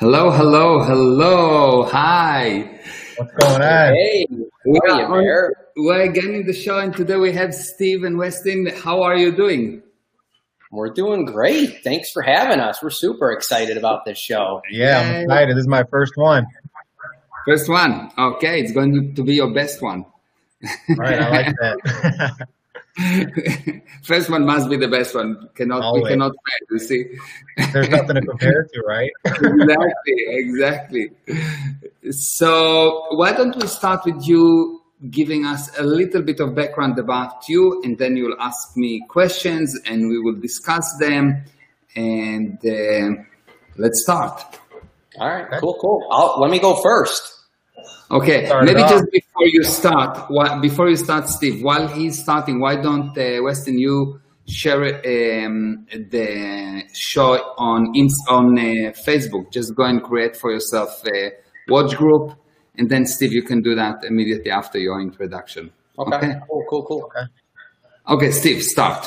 Hello, hello, hello. Hi. What's going on? Hey, we are you, on, we're again in the show, and today we have Steve and Westin. How are you doing? We're doing great. Thanks for having us. We're super excited about this show. Yeah, I'm excited. This is my first one. First one. Okay, it's going to be your best one. Right, I like that. First one must be the best one. Cannot Always. we cannot fail, you see? There's nothing to compare to, right? exactly, exactly. So why don't we start with you giving us a little bit of background about you, and then you'll ask me questions, and we will discuss them. And uh, let's start. All right, cool, cool. I'll, let me go first. Okay, Start maybe off. just before you start, why, before you start, Steve, while he's starting, why don't uh, Weston you share um, the show on on uh, Facebook? Just go and create for yourself a watch group, and then Steve, you can do that immediately after your introduction. Okay, Okay. cool, cool, cool. Okay, Steve, start.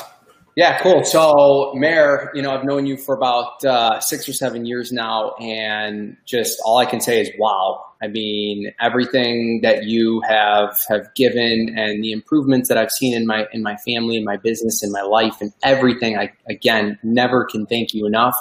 Yeah, cool. So, Mayor, you know, I've known you for about uh, six or seven years now, and just all I can say is wow. I mean, everything that you have have given, and the improvements that I've seen in my in my family, in my business, in my life, and everything. I again never can thank you enough.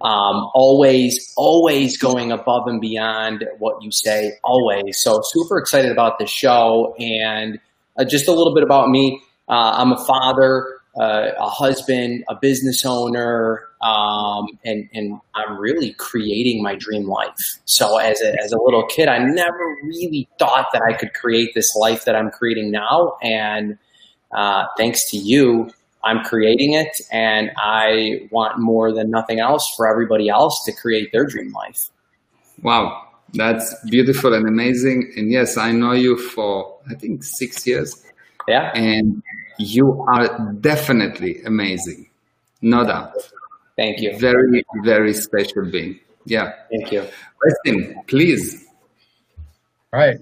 Um, always, always going above and beyond what you say. Always. So super excited about this show, and uh, just a little bit about me. Uh, I'm a father, uh, a husband, a business owner, um, and and I'm really creating my dream life. So as a, as a little kid, I never really thought that I could create this life that I'm creating now, and uh, thanks to you, I'm creating it, and I want more than nothing else for everybody else to create their dream life. Wow, that's beautiful and amazing. And yes, I know you for I think six years. Yeah. and you are definitely amazing no doubt Thank you. very very special being yeah Thank you. Westin, please All right.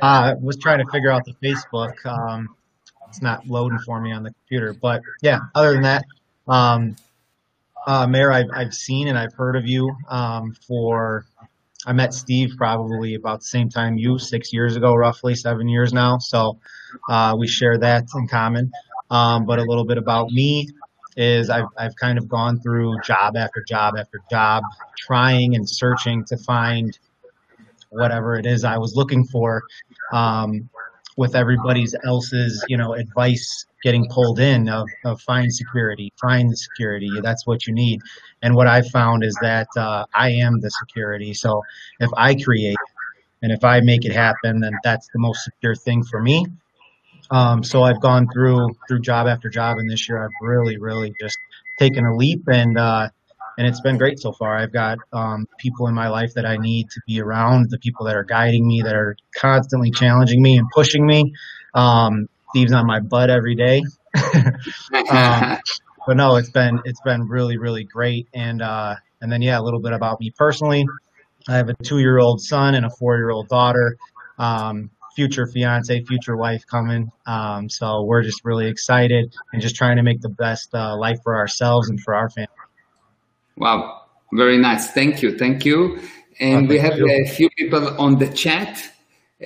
Uh, I was trying to figure out the Facebook. Um, it's not loading for me on the computer, but yeah. Other than that, um, uh, Mayor, I've I've seen and I've heard of you um, for. I met Steve probably about the same time you, six years ago, roughly seven years now. So uh, we share that in common. Um, but a little bit about me is I've I've kind of gone through job after job after job, trying and searching to find whatever it is I was looking for, um, with everybody's else's, you know, advice getting pulled in of, of find security, find the security. That's what you need. And what I found is that uh, I am the security. So if I create and if I make it happen, then that's the most secure thing for me. Um, so I've gone through through job after job, and this year I've really, really just taken a leap, and uh, and it's been great so far. I've got um, people in my life that I need to be around, the people that are guiding me, that are constantly challenging me and pushing me. Um, Steve's on my butt every day, Um, but no, it's been it's been really, really great. And uh, and then yeah, a little bit about me personally. I have a two-year-old son and a four-year-old daughter. Um, future fiance, future wife coming. Um, so we're just really excited and just trying to make the best uh, life for ourselves and for our family. wow. Very nice. Thank you. Thank you. And Oh, we have a few people on the chat.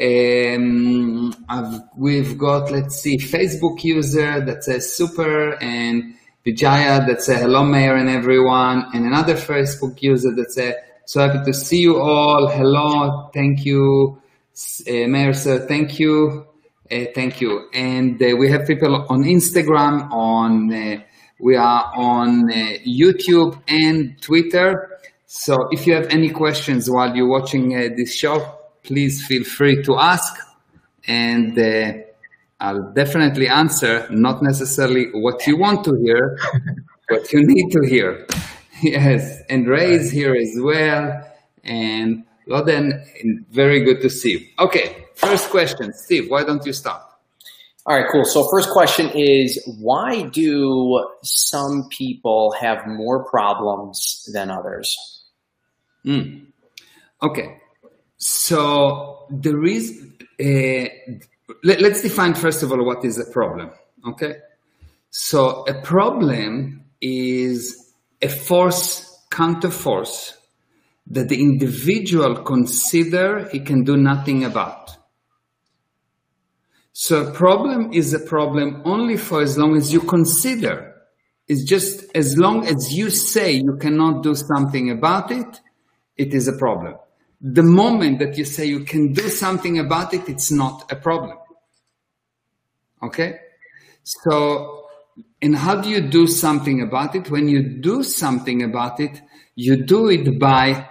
Um, I've, we've got let's see facebook user that says super and Vijaya that says hello mayor and everyone and another facebook user that says so happy to see you all. Hello. Thank you uh, mayor sir thank you. Uh, thank you. And uh, we have people on instagram on we are on youtube and twitter. So if you have any questions while you're watching this show please feel free to ask. And I'll definitely answer, not necessarily what you want to hear, what you need to hear. Yes, and Ray is here as well, and Loden, very good to see you. Okay, first question, Steve, why don't you start? All right, cool. So first question is why do some people have more problems than others? Mm. Okay, so the reason, uh, let, let's define first of all what is a problem. Okay, so a problem is a force, counter force that the individual consider he can do nothing about. So a problem is a problem only for as long as you consider. It's just as long as you say you cannot do something about it, it is a problem. The moment that you say you can do something about it, it's not a problem. Okay? So, and how do you do something about it? When you do something about it, you do it by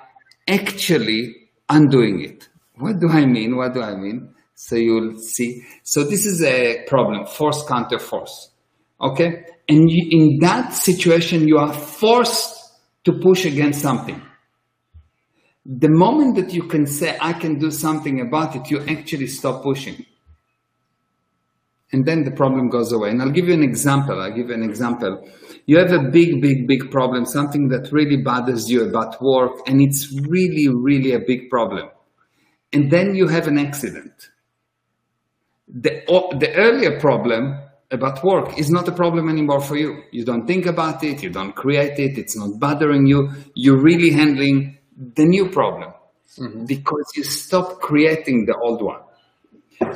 actually undoing it. What do I mean? What do I mean? So you'll see. So this is a problem, force counter force. Okay? And you, in that situation, you are forced to push against something. The moment that you can say, I can do something about it, you actually stop pushing. And then the problem goes away. And I'll give you an example. I'll give you an example. You have a big, big, big problem, something that really bothers you about work, and it's really, really a big problem. And then you have an accident. The, the earlier problem about work is not a problem anymore for you. You don't think about it, you don't create it, it's not bothering you. You're really handling the new problem mm-hmm. because you stop creating the old one.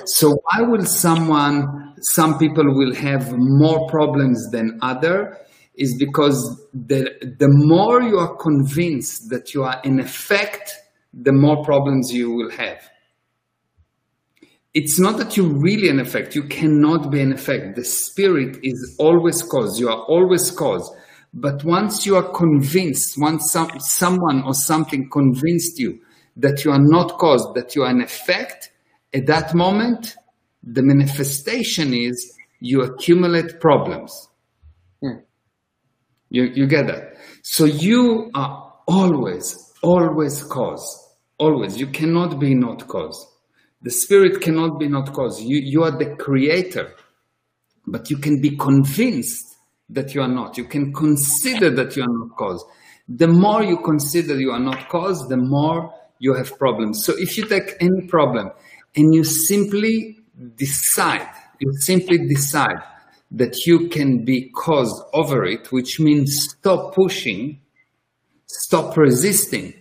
So why will someone, some people will have more problems than other is because the, the more you are convinced that you are in effect, the more problems you will have it's not that you're really an effect. You cannot be an effect. The spirit is always cause. You are always cause. But once you are convinced, once some, someone or something convinced you that you are not cause, that you are an effect, at that moment, the manifestation is you accumulate problems. Hmm. You, you get that? So you are always, always cause. Always. You cannot be not cause. The spirit cannot be not cause. You, you are the creator, but you can be convinced that you are not. You can consider that you are not cause. The more you consider you are not cause, the more you have problems. So if you take any problem and you simply decide, you simply decide that you can be caused over it, which means stop pushing, stop resisting,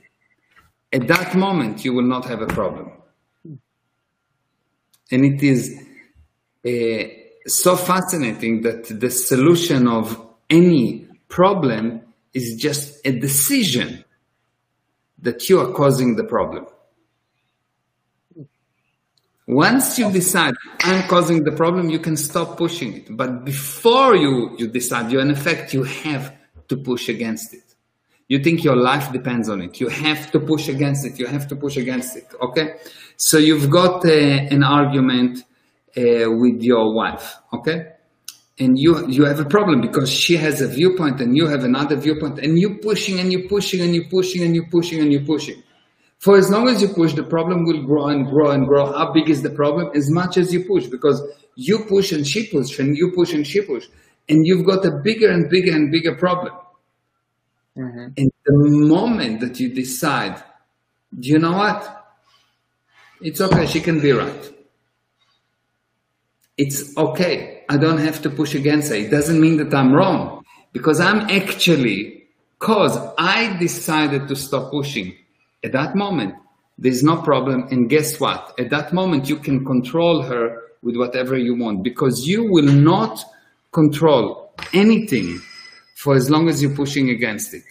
at that moment you will not have a problem and it is uh, so fascinating that the solution of any problem is just a decision that you are causing the problem. Once you decide, I'm causing the problem, you can stop pushing it. But before you, you decide, you in effect, you have to push against it. You think your life depends on it. You have to push against it. You have to push against it. Okay. So you've got uh, an argument uh, with your wife. Okay. And you, you have a problem because she has a viewpoint and you have another viewpoint and you're pushing and you're pushing and you're pushing and you're pushing and you're pushing. For as long as you push, the problem will grow and grow and grow. How big is the problem? As much as you push, because you push and she push and you push and she push. And you've got a bigger and bigger and bigger problem. Mm-hmm. And the moment that you decide, do you know what? It's okay, she can be right. It's okay. I don't have to push against her. It doesn't mean that I'm wrong because I'm actually, cause I decided to stop pushing. At that moment, there's no problem. And guess what? At that moment, you can control her with whatever you want because you will not control anything for as long as you're pushing against it.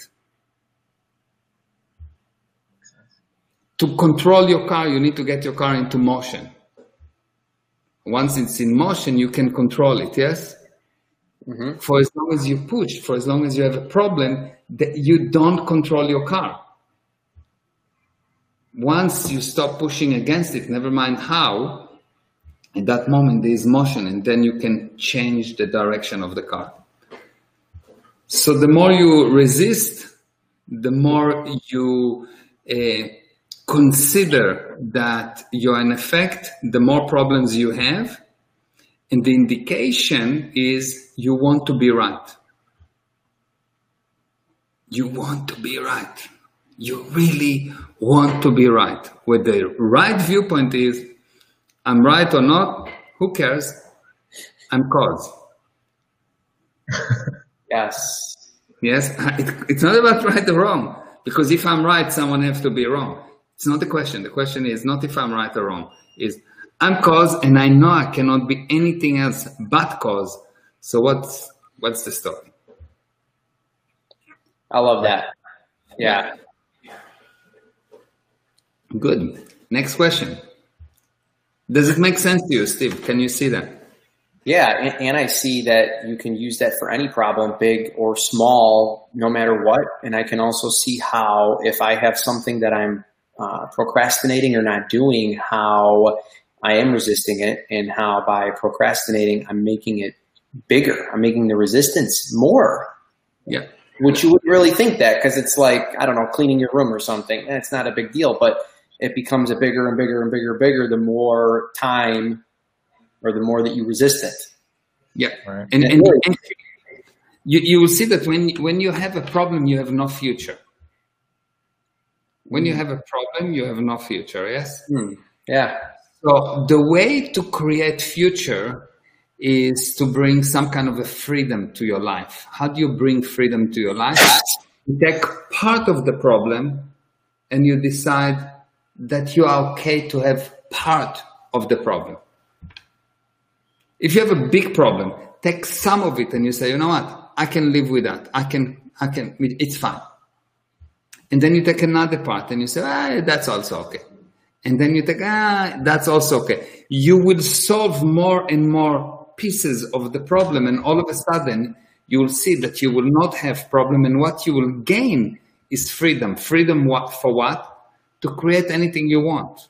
To control your car, you need to get your car into motion. Once it's in motion, you can control it, yes? Mm-hmm. For as long as you push, for as long as you have a problem, that you don't control your car. Once you stop pushing against it, never mind how, at that moment there is motion and then you can change the direction of the car. So the more you resist, the more you uh, consider that you're in effect, the more problems you have. And the indication is you want to be right. You want to be right. You really want to be right. Where the right viewpoint is, I'm right or not, who cares? I'm cause. Yes. Yes. It, it's not about right or wrong. Because if I'm right, someone has to be wrong. It's not the question. The question is not if I'm right or wrong. Is I'm cause and I know I cannot be anything else but cause. So what's what's the story? I love that. Yeah. Good. Next question. Does it make sense to you, Steve? Can you see that? Yeah, and, and, I see that you can use that for any problem, big or small, no matter what. And I can also see how, if I have something that I'm uh, procrastinating or not doing, how I am resisting it, and how by procrastinating, I'm making it bigger. I'm making the resistance more. Yeah. Which you wouldn't really think that because it's like, I don't know, cleaning your room or something. And it's not a big deal, but it becomes a bigger and bigger and bigger and bigger the more time or the more that you resist it. Yeah. Right. And, and, and, you, you will see that when, when you have a problem, you have no future. When you hmm. have a problem, you have no future, yes? Mm. Yeah. So the way to create future is to bring some kind of a freedom to your life. How do you bring freedom to your life? You take part of the problem and you decide that you are okay to have part of the problem. If you have a big problem, take some of it and you say, you know what? I can live with that. I can, I can, it's fine. And then you take another part and you say, ah, that's also okay. And then you take, ah, that's also okay. You will solve more and more pieces of the problem. And all of a sudden, you will see that you will not have problem. And what you will gain is freedom. Freedom for what? To create anything you want.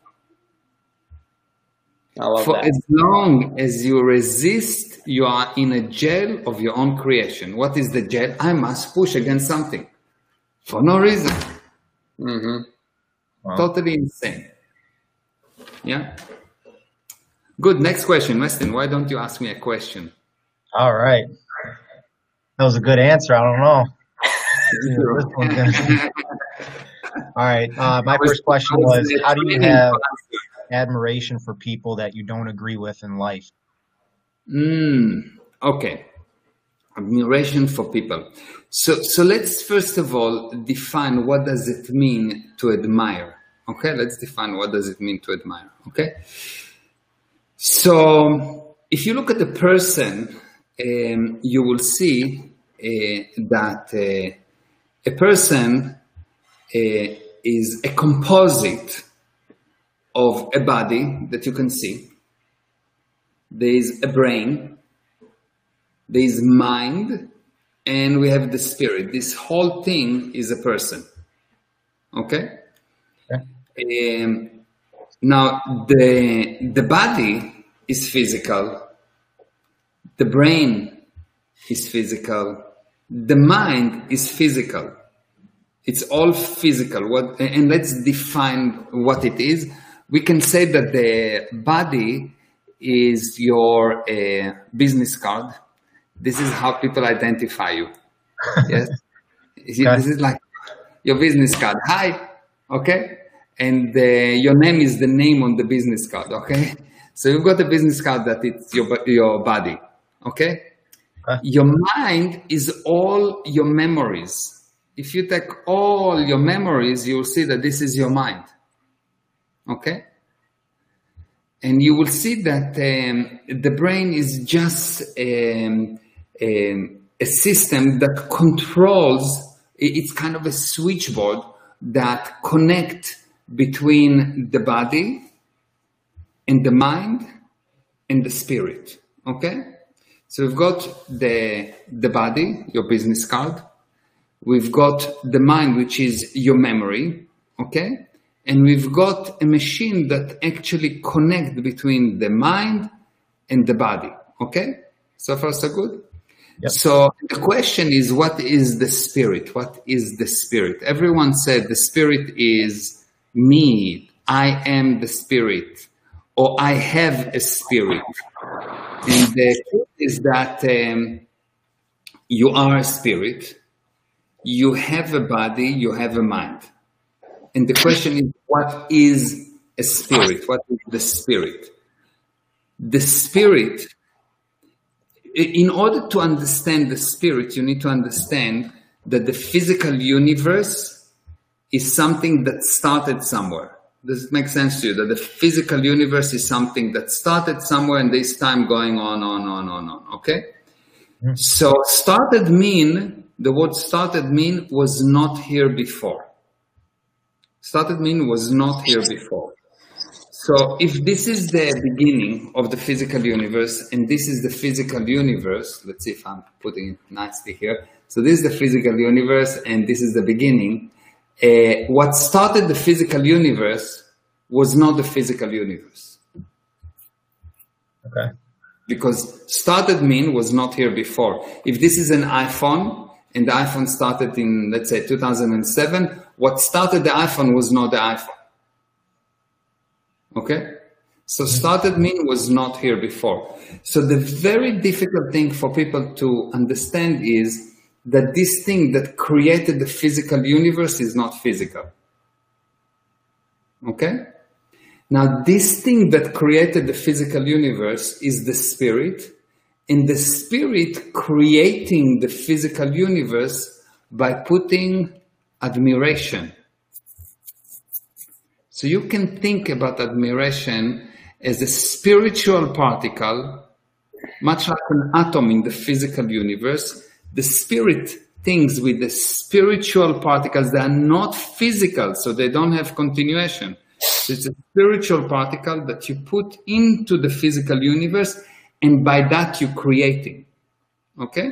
For that. as long as you resist, you are in a jail of your own creation. What is the jail? I must push against something for no reason. Mm-hmm. Wow. Totally insane. Yeah. Good. Next question, Weston. Why don't you ask me a question? All right. That was a good answer. I don't know. All right. Uh, my first question was How do you have admiration for people that you don't agree with in life? Mm, okay. Admiration for people. So, so let's first of all define what does it mean to admire. Okay, let's define what does it mean to admire. Okay, so if you look at the person, um, you will see uh, that uh, a person is a composite of a body that you can see. There is a brain, there is mind, and we have the spirit. This whole thing is a person. Okay? okay. Um, now, the, the body is physical, the brain is physical, the mind is physical. It's all physical. What, and let's define what it is we can say that the body is your uh, business card. This is how people identify you. yes. This is like your business card. Hi. Okay. And uh, your name is the name on the business card. Okay. So you've got a business card that it's your, your body. Okay. okay. Your mind is all your memories. If you take all your memories, you'll see that this is your mind. Okay? And you will see that um, the brain is just um, um, a system that controls, it's kind of a switchboard that connect between the body and the mind and the spirit. Okay? So we've got the, the body, your business card. We've got the mind, which is your memory. Okay? and we've got a machine that actually connect between the mind and the body okay so far so good yep. so the question is what is the spirit what is the spirit everyone said the spirit is me i am the spirit or i have a spirit and the truth is that um, you are a spirit you have a body you have a mind and the question is, what is a spirit? What is the spirit? The spirit, in order to understand the spirit, you need to understand that the physical universe is something that started somewhere. Does it make sense to you that the physical universe is something that started somewhere and this time going on, on, on, on, on? Okay. Mm-hmm. So started mean the word started mean was not here before. Started mean was not here before. So if this is the beginning of the physical universe and this is the physical universe, let's see if I'm putting it nicely here. So this is the physical universe and this is the beginning. Uh, what started the physical universe was not the physical universe. Okay. Because started mean was not here before. If this is an iPhone and the iPhone started in, let's say, 2007, what started the iPhone was not the iPhone. Okay? So started mean was not here before. So the very difficult thing for people to understand is that this thing that created the physical universe is not physical. Okay? Now, this thing that created the physical universe is the spirit, and the spirit creating the physical universe by putting admiration. So you can think about admiration as a spiritual particle, much like an atom in the physical universe, the spirit things with the spiritual particles they are not physical so they don't have continuation it's a spiritual particle that you put into the physical universe and by that you're creating okay?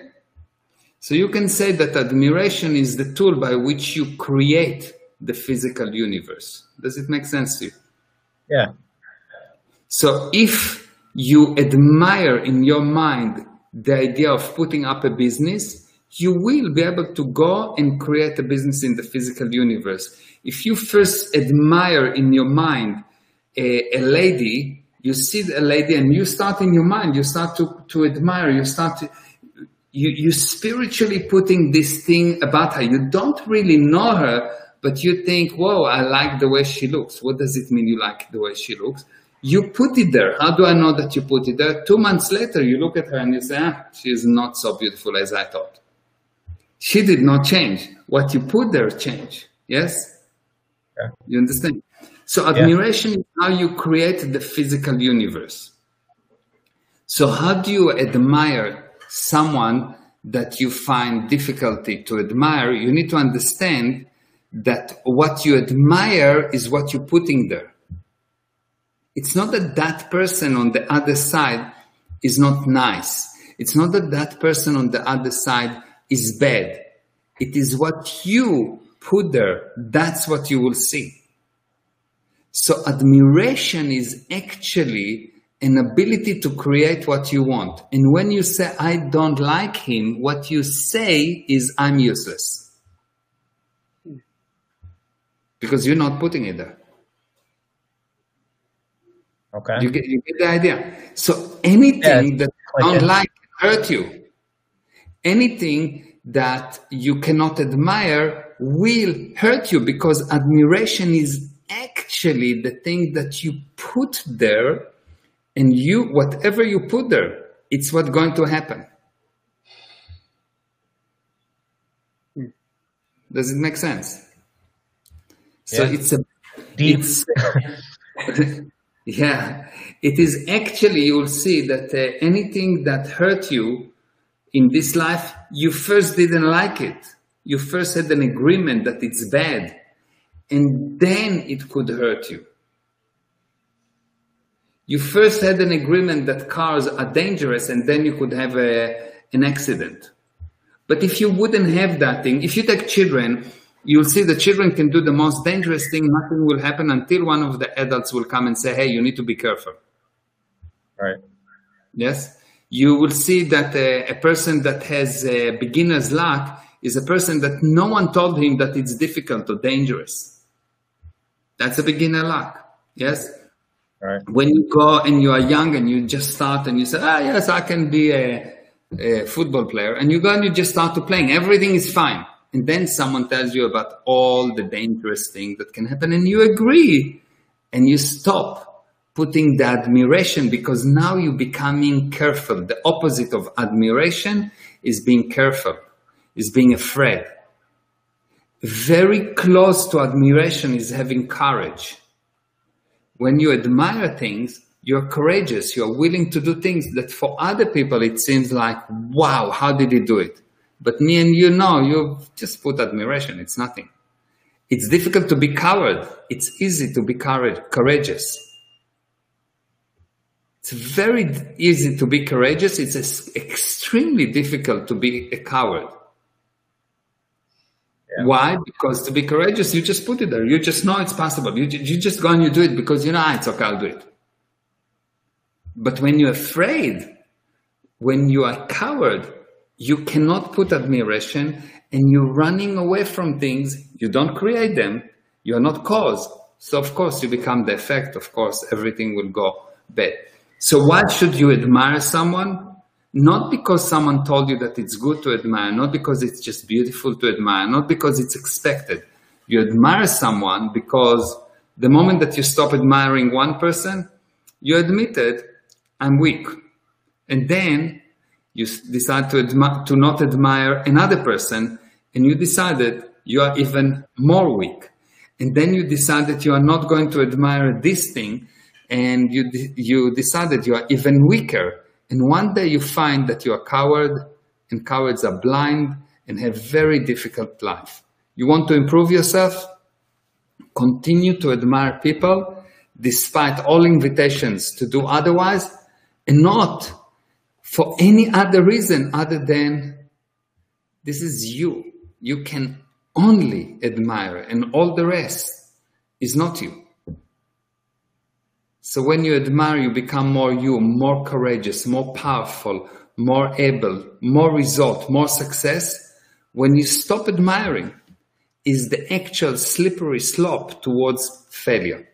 So you can say that admiration is the tool by which you create the physical universe. Does it make sense to you? Yeah. So if you admire in your mind the idea of putting up a business, you will be able to go and create a business in the physical universe. If you first admire in your mind a, a lady, you see a lady and you start in your mind, you start to, to admire, you start to, you, you spiritually putting this thing about her. You don't really know her, but you think, whoa, I like the way she looks. What does it mean you like the way she looks? You put it there. How do I know that you put it there? Two months later, you look at her and you say, ah, she is not so beautiful as I thought. She did not change. What you put there changed. Yes? Yeah. You understand? So admiration yeah. is how you create the physical universe. So how do you admire someone that you find difficulty to admire? You need to understand that what you admire is what you're putting there. It's not that that person on the other side is not nice. It's not that that person on the other side is bad. It is what you put there. That's what you will see. So admiration is actually an ability to create what you want. And when you say, I don't like him, what you say is, I'm useless. Because you're not putting it there. Okay. You get you get the idea. So anything yeah, that you don't like hurt you. Anything that you cannot admire will hurt you because admiration is actually the thing that you put there and you whatever you put there it's what's going to happen does it make sense so yeah. it's a Deep. it's Yeah, it is actually, you'll see that uh, anything that hurt you in this life, you first didn't like it. You first had an agreement that it's bad, and then it could hurt you. You first had an agreement that cars are dangerous, and then you could have a, an accident. But if you wouldn't have that thing, if you take children, you'll see the children can do the most dangerous thing. Nothing will happen until one of the adults will come and say, hey, you need to be careful. Right. Yes. You will see that a, a person that has a beginner's luck is a person that no one told him that it's difficult or dangerous. That's a beginner luck. Yes. Right. When you go and you are young and you just start and you say, ah, yes, I can be a, a football player. And you go and you just start to playing. Everything is fine and then someone tells you about all the dangerous things that can happen and you agree and you stop putting the admiration because now you're becoming careful the opposite of admiration is being careful is being afraid very close to admiration is having courage. When you admire things, you're courageous. You're willing to do things that for other people it seems like, wow, how did he do it? But me and you know, you just put admiration. It's nothing. It's difficult to be coward. It's easy to be courageous. It's very easy to be courageous. It's extremely difficult to be a coward. Yeah. Why? Because to be courageous, you just put it there. You just know it's possible. You, you just go and you do it because you know, ah, it's okay, I'll do it. But when you're afraid, when you are coward, you cannot put admiration and you're running away from things. You don't create them. You're not cause. So of course you become the effect. Of course, everything will go bad. So why should you admire someone? Not because someone told you that it's good to admire, not because it's just beautiful to admire, not because it's expected. You admire someone because the moment that you stop admiring one person, you admitted, I'm weak. And then you decide to, admi- to not admire another person and you decided you are even more weak. And then you decide that you are not going to admire this thing and you, you decided you are even weaker. And one day you find that you are coward and cowards are blind and have very difficult life. You want to improve yourself? Continue to admire people despite all invitations to do otherwise and not for any other reason other than this is you. You can only admire and all the rest is not you. So when you admire, you become more you, more courageous, more powerful, more able, more result, more success. When you stop admiring, is the actual slippery slope towards failure.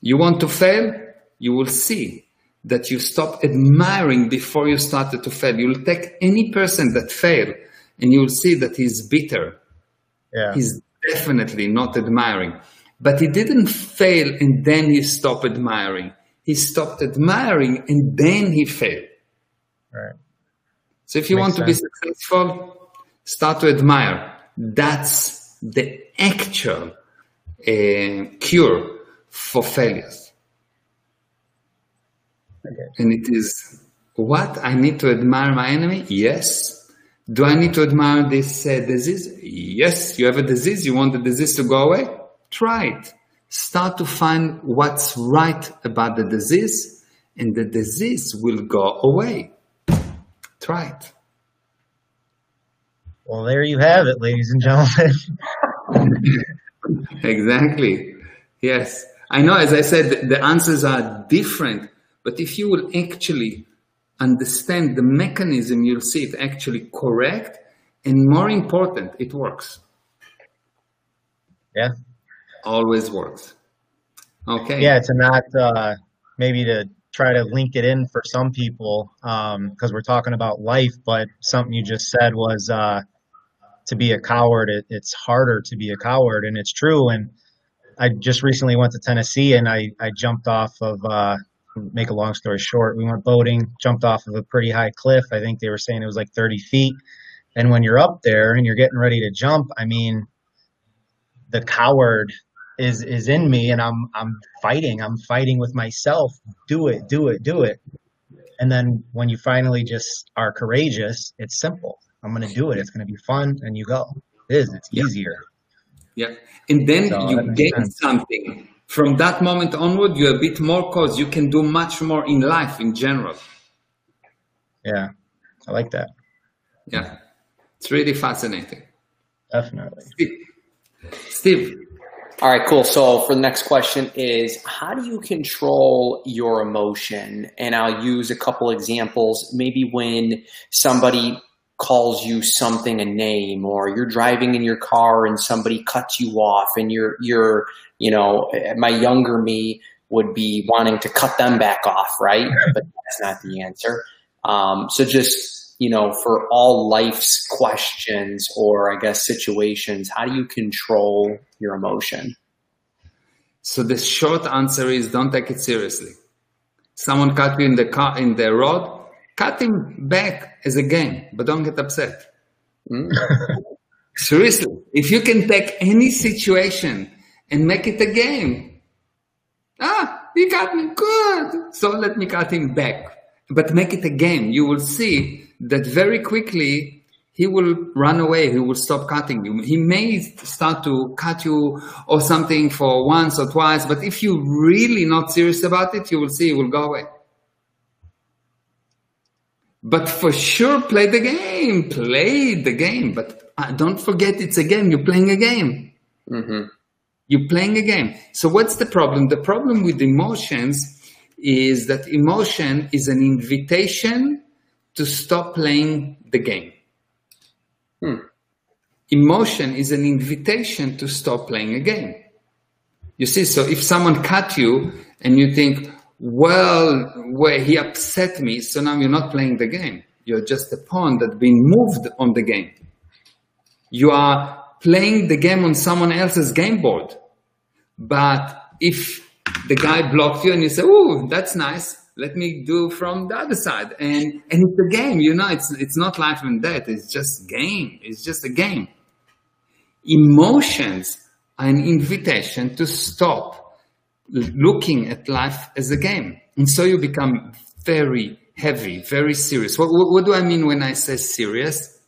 You want to fail? You will see that you stop admiring before you started to fail. You'll take any person that failed and you'll see that he's bitter. Yeah. He's definitely not admiring. But he didn't fail and then he stopped admiring. He stopped admiring and then he failed. Right. So if you Makes want to be successful, start to admire. That's the actual uh, cure for failures. Okay. And it is what I need to admire my enemy? Yes. Do I need to admire this uh, disease? Yes. You have a disease, you want the disease to go away? Try it. Start to find what's right about the disease, and the disease will go away. Try it. Well, there you have it, ladies and gentlemen. exactly. Yes. I know, as I said, the answers are different, but if you will actually understand the mechanism, you'll see it actually correct. And more important, it works. Yeah, always works. Okay. Yeah, to not uh, maybe to try to link it in for some people because um, we're talking about life, but something you just said was uh, to be a coward. It, it's harder to be a coward, and it's true. And I just recently went to Tennessee, and I I jumped off of. Uh, make a long story short, we went boating, jumped off of a pretty high cliff. I think they were saying it was like 30 feet. And when you're up there and you're getting ready to jump, I mean, the coward is is in me and I'm I'm fighting. I'm fighting with myself. Do it, do it, do it. And then when you finally just are courageous, it's simple. I'm gonna do it. It's gonna be fun and you go. It is, it's easier. Yeah. And then so you gain sense. something. From that moment onward, you're a bit more cause you can do much more in life in general. Yeah. I like that. Yeah. It's really fascinating. Definitely. Steve. Steve all right, cool. So for the next question is how do you control your emotion? And I'll use a couple examples. Maybe when somebody calls you something a name or you're driving in your car and somebody cuts you off and you're you're you know my younger me would be wanting to cut them back off right but that's not the answer um, so just you know, for all life's questions or I guess situations, how do you control your emotion? So the short answer is don't take it seriously. Someone cut you in the car in the road, cut him back as a game, but don't get upset. Mm. Seriously, if you can take any situation and make it a game, ah, he got me good, so let me cut him back. But make it a game. You will see that very quickly he will run away. He will stop cutting you. He may start to cut you or something for once or twice, but if you're really not serious about it, you will see he will go away. But for sure, play the game. Play the game. But uh, don't forget it's a game. You're playing a game. Mm-hmm. You're playing a game. So what's the problem? The problem with emotions is that emotion is an invitation to stop playing the game. Hmm. Emotion is an invitation to stop playing a game. You see, so if someone cut you and you think, well, where he upset me, so now you're not playing the game. You're just a pawn that's being moved on the game. You are playing the game on someone else's game board. But if the guy blocked you and you say, oh, that's nice, let me do from the other side. And, and it's a game, you know, it's, it's not life and death. It's just game. It's just a game. Emotions are an invitation to stop looking at life as a game. And so you become very heavy, very serious. What, what, what, do I mean when I say serious?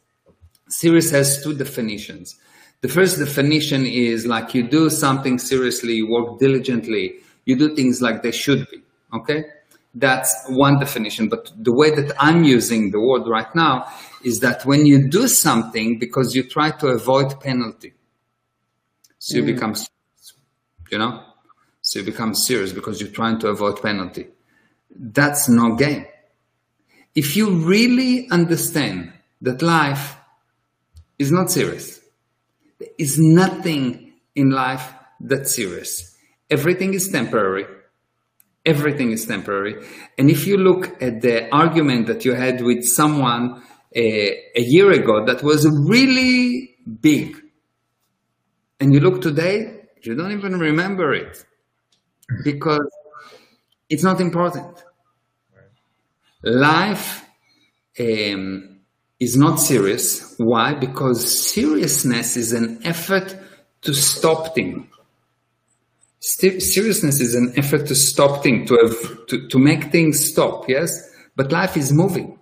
Serious has two definitions. The first definition is like you do something seriously, you work diligently, you do things like they should be. Okay? That's one definition. But the way that I'm using the word right now is that when you do something because you try to avoid penalty, so you mm. become, you know, so you become serious because you're trying to avoid penalty. That's no game. If you really understand that life is not serious, there is nothing in life that's serious. Everything is temporary. Everything is temporary. And if you look at the argument that you had with someone a, uh, a year ago that was really big, and you look today, you don't even remember it because it's not important. Life um, is not serious. Why? Because seriousness is an effort to stop things. Seriousness is an effort to stop things, to, have, to, to make things stop, yes? But life is moving.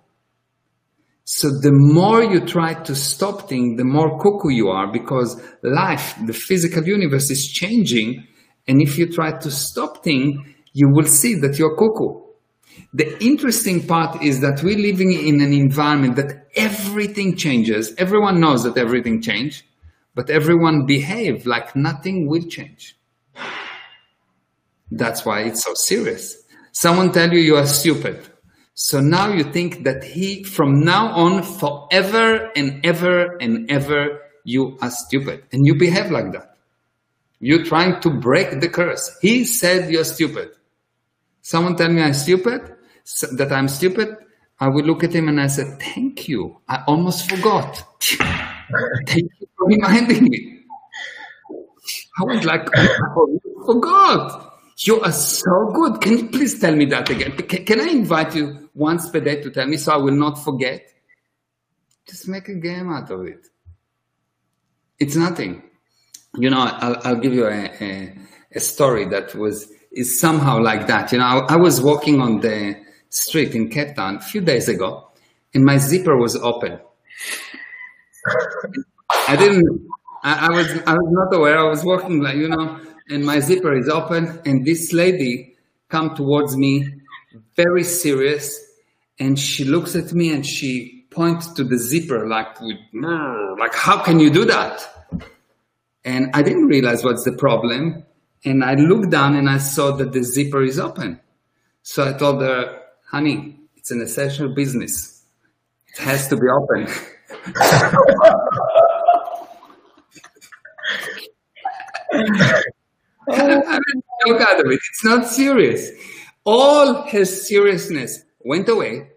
So the more you try to stop things, the more cuckoo you are because life, the physical universe is changing and if you try to stop things, you will see that you're cuckoo. The interesting part is that we're living in an environment that everything changes. Everyone knows that everything changes, but everyone behave like nothing will change. That's why it's so serious. Someone tell you you are stupid. So now you think that he, from now on, forever and ever and ever, you are stupid. And you behave like that. You're trying to break the curse. He said you're stupid. Someone tell me I'm stupid, that I'm stupid. I will look at him and I said, thank you. I almost forgot. thank you for reminding me. I was like, oh, forgot. You are so good. Can you please tell me that again? Can, can I invite you once per day to tell me so I will not forget? Just make a game out of it. It's nothing you know, I'll, I'll give you a, a, a, story that was is somehow like that. You know, I, I, was walking on the street in Cape Town a few days ago, and my zipper was open. I didn't. I, I was. I was not aware. I was walking like you know, and my zipper is open, and this lady come towards me, very serious, and she looks at me and she points to the zipper like with like how can you do that? And I didn't realize what's the problem. And I looked down and I saw that the zipper is open. So I told her, honey, it's an essential business. It has to be open. Oh, I mean, look out of it. It's not serious. All her seriousness went away.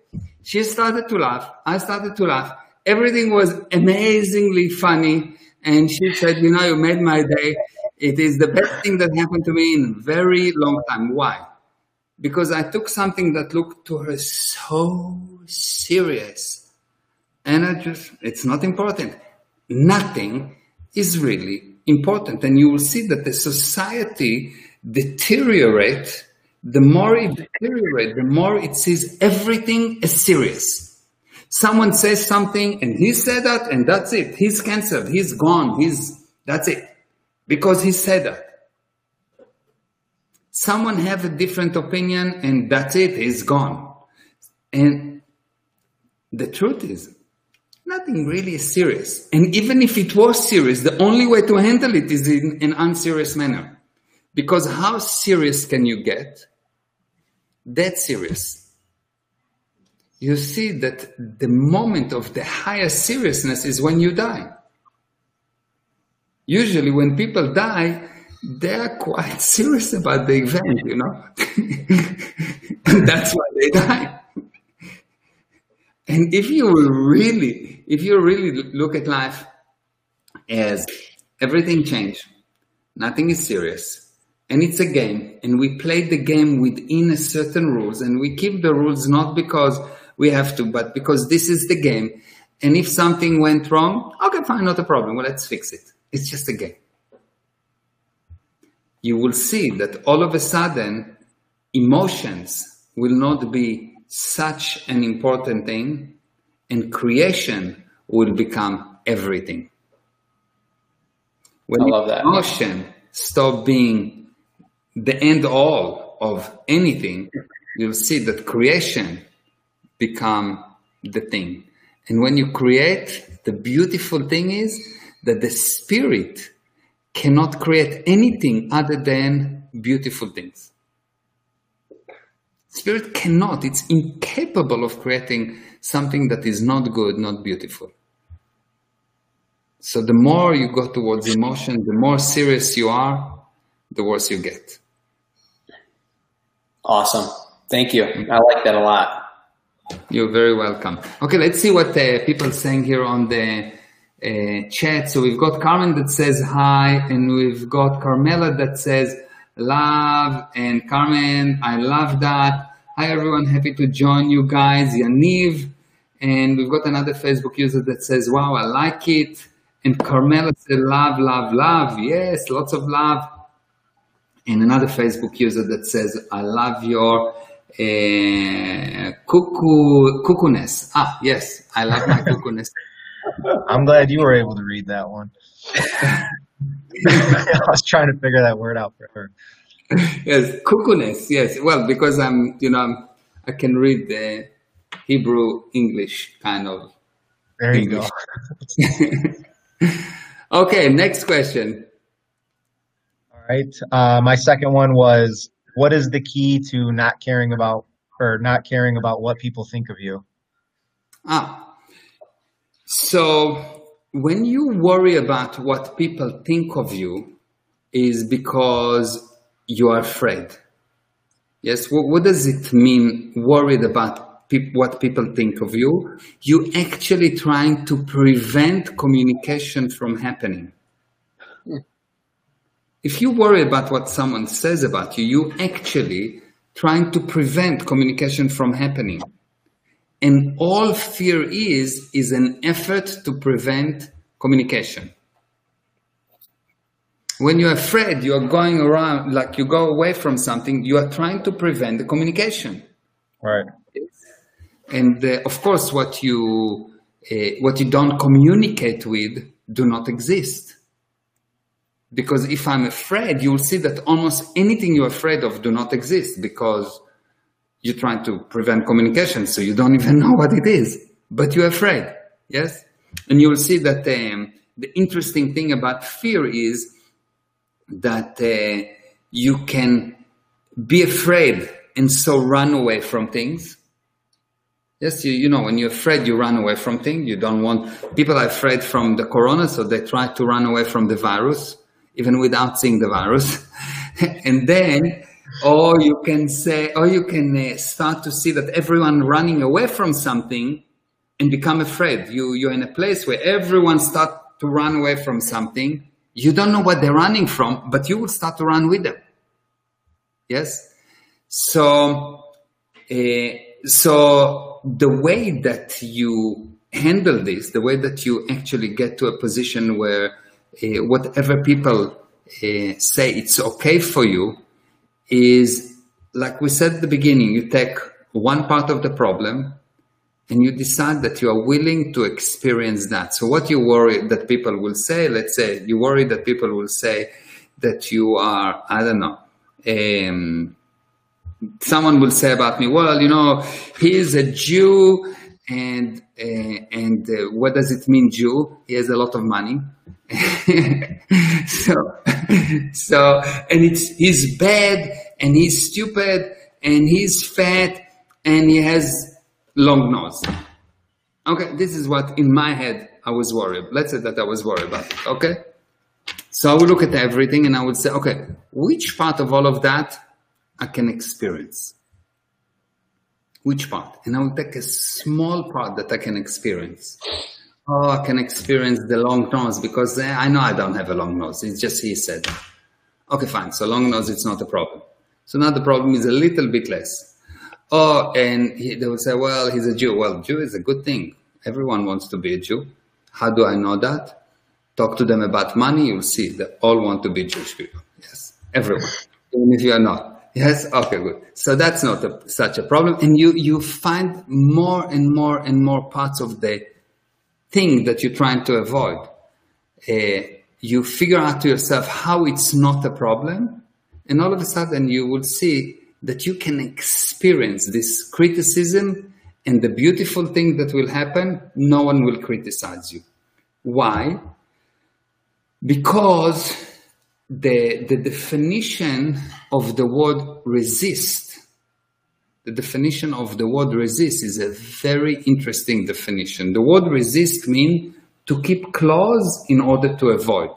She started to laugh. I started to laugh. Everything was amazingly funny. And she said, you know, you made my day. It is the best thing that happened to me in very long time. Why? Because I took something that looked to her so serious. And I just, it's not important. nothing is really important. And you will see that the society deteriorate, the more it deteriorates, the more it sees everything as serious. Someone says something and he said that and that's it. He's canceled. He's gone. He's, that's it. Because he said that. Someone have a different opinion and that's it. He's gone. And the truth is, nothing really is serious. And even if it was serious, the only way to handle it is in an unserious manner. Because how serious can you get? That serious. You see that the moment of the highest seriousness is when you die. Usually, when people die, they're quite serious about the event, you know? and that's why they die. And if you really, if you really look at life as everything changed, nothing is serious, and it's a game, and we play the game within a certain rules, and we keep the rules not because we have to, but because this is the game. And if something went wrong, okay, fine, not a problem. Well, let's fix it. It's just a game. You will see that all of a sudden, emotions will not be such an important thing, and creation will become everything. When I love that. emotion stop being the end all of anything, you'll see that creation become the thing. And when you create, the beautiful thing is that the spirit cannot create anything other than beautiful things. Spirit cannot, it's incapable of creating something that is not good, not beautiful. So the more you go towards emotion, the more serious you are, the worse you get. Awesome. Thank you. I like that a lot. You're very welcome. Okay, let's see what uh, people are saying here on the uh, chat. So we've got Carmen that says hi, and we've got Carmela that says love, and Carmen, I love that. Hi everyone, happy to join you guys. Yaniv, and we've got another Facebook user that says, wow, I like it. And Carmela said, love, love, love. Yes, lots of love. And another Facebook user that says, I love your uh, cuckoo, cuckoo-ness. Ah, yes, I like my cuckoo-ness. I'm glad you were able to read that one. I was trying to figure that word out for her. yes, cuckoo-ness. Yes, well, because I'm, you know, I'm, I can read the Hebrew English kind of. There you English. go. okay, next question. All right. Uh, my second one was what is the key to not caring about or not caring about what people think of you? Ah, so when you worry about what people think of you, is because you are afraid. Yes, what, what does it mean? Worried about pe- what people think of you? You actually trying to prevent communication from happening hmm. if you worry about what someone says about you, you actually trying to prevent communication from happening. And all fear is, is an effort to prevent communication. When you're afraid, you're going around, like you go away from something, you are trying to prevent the communication. Right. And uh, of course, what you, uh, what you don't communicate with do not exist. Because if I'm afraid, you'll see that almost anything you're afraid of do not exist because you're trying to prevent communication, so you don't even know what it is, but you're afraid. Yes? And you'll see that um, the interesting thing about fear is that uh, you can be afraid and so run away from things. Yes, you, you know, when you're afraid, you run away from things. You don't want, people are afraid from the corona, so they try to run away from the virus even without seeing the virus. and then, or you can say, or you can uh, start to see that everyone running away from something and become afraid. You, you're in a place where everyone start to run away from something. You don't know what they're running from, but you will start to run with them. Yes. So, uh, so the way that you handle this, the way that you actually get to a position where uh, whatever people uh, say it's okay for you is like we said at the beginning, you take one part of the problem and you decide that you are willing to experience that. So what you worry that people will say, let's say you worry that people will say that you are, I don't know, um, someone will say about me, well, you know, he is a Jew and uh, and uh, what does it mean Jew? He has a lot of money. so so and it's he's bad and he's stupid and he's fat and he has long nose. Okay, this is what in my head I was worried. Let's say that I was worried about. It, okay, so I would look at everything and I would say, okay, which part of all of that I can experience? Which part? And I will take a small part that I can experience. Oh, I can experience the long nose because eh, I know I don't have a long nose. It's just he said. Okay, fine. So long nose, it's not a problem. So now the problem is a little bit less. Oh, and he, they will say, well, he's a Jew. Well, Jew is a good thing. Everyone wants to be a Jew. How do I know that? Talk to them about money. You'll see they all want to be Jewish people. Yes, everyone, even if you are not. Yes. Okay. Good. So that's not a, such a problem, and you you find more and more and more parts of the thing that you're trying to avoid. Uh, you figure out to yourself how it's not a problem, and all of a sudden you will see that you can experience this criticism and the beautiful thing that will happen, no one will criticize you. Why? Because the, the definition of the word resist, the definition of the word resist is a very interesting definition. The word resist means to keep close in order to avoid.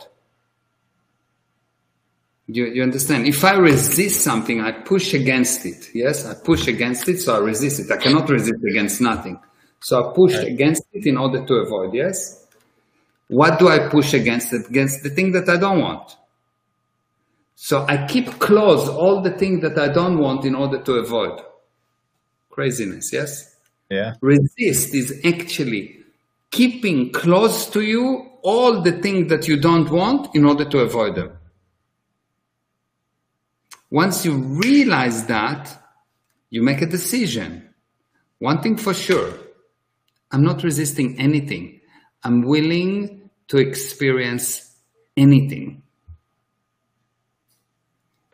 You, you understand? If I resist something, I push against it. Yes, I push against it, so I resist it. I cannot resist against nothing. So I push right. against it in order to avoid. Yes? What do I push against it? Against the thing that I don't want. So I keep close all the things that I don't want in order to avoid. Craziness, yes? Yeah. Resist is actually keeping close to you all the things that you don't want in order to avoid them. Once you realize that, you make a decision. One thing for sure, I'm not resisting anything. I'm willing to experience anything.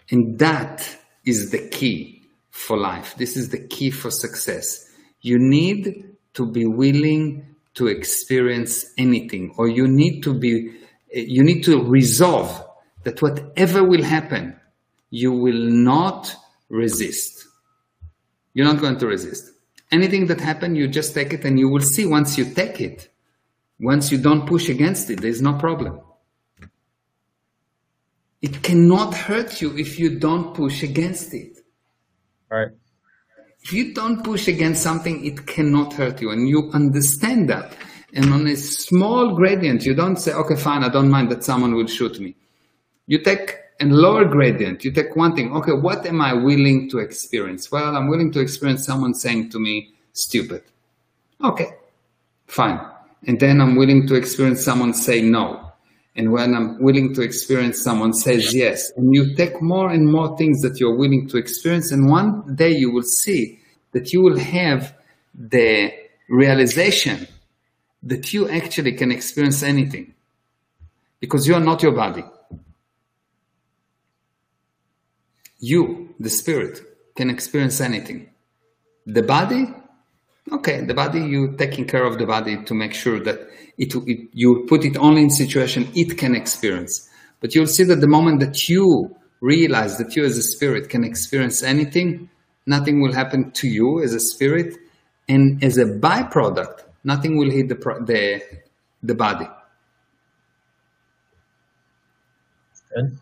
And that is the key for life. This is the key for success. You need to be willing to experience anything, or you need to be, you need to resolve that whatever will happen, you will not resist. You're not going to resist. Anything that happens, you just take it and you will see once you take it, once you don't push against it, there's no problem. It cannot hurt you if you don't push against it. Right. If you don't push against something, it cannot hurt you. And you understand that. And on a small gradient, you don't say, okay, fine, I don't mind that someone will shoot me. You take a lower gradient, you take one thing, okay, what am I willing to experience? Well, I'm willing to experience someone saying to me, stupid. Okay, fine. And then I'm willing to experience someone say no and when I'm willing to experience, someone says yes. And you take more and more things that you're willing to experience. And one day you will see that you will have the realization that you actually can experience anything because you are not your body. You, the spirit, can experience anything. The body, okay, the body, you taking care of the body to make sure that it, it, you put it only in situation it can experience. But you'll see that the moment that you realize that you as a spirit can experience anything, nothing will happen to you as a spirit, and as a byproduct, nothing will hit the the, the body. Good.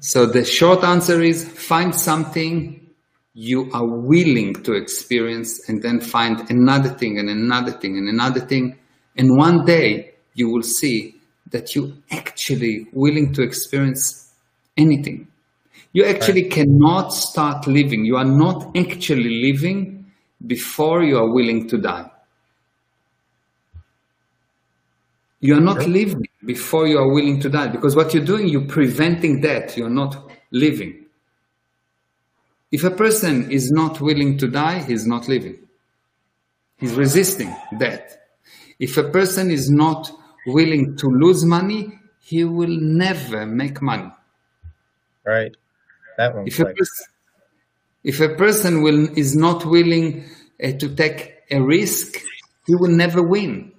So the short answer is find something you are willing to experience and then find another thing and another thing and another thing and one day you will see that you actually willing to experience anything. You actually right. cannot start living. You are not actually living before you are willing to die. You are not living before you are willing to die because what you're doing, you're preventing death. You're not living. If a person is not willing to die, he's not living. He's resisting death. If a person is not willing to lose money, he will never make money. Right. That one. If a, person, if a person will, is not willing uh, to take a risk, he will never win.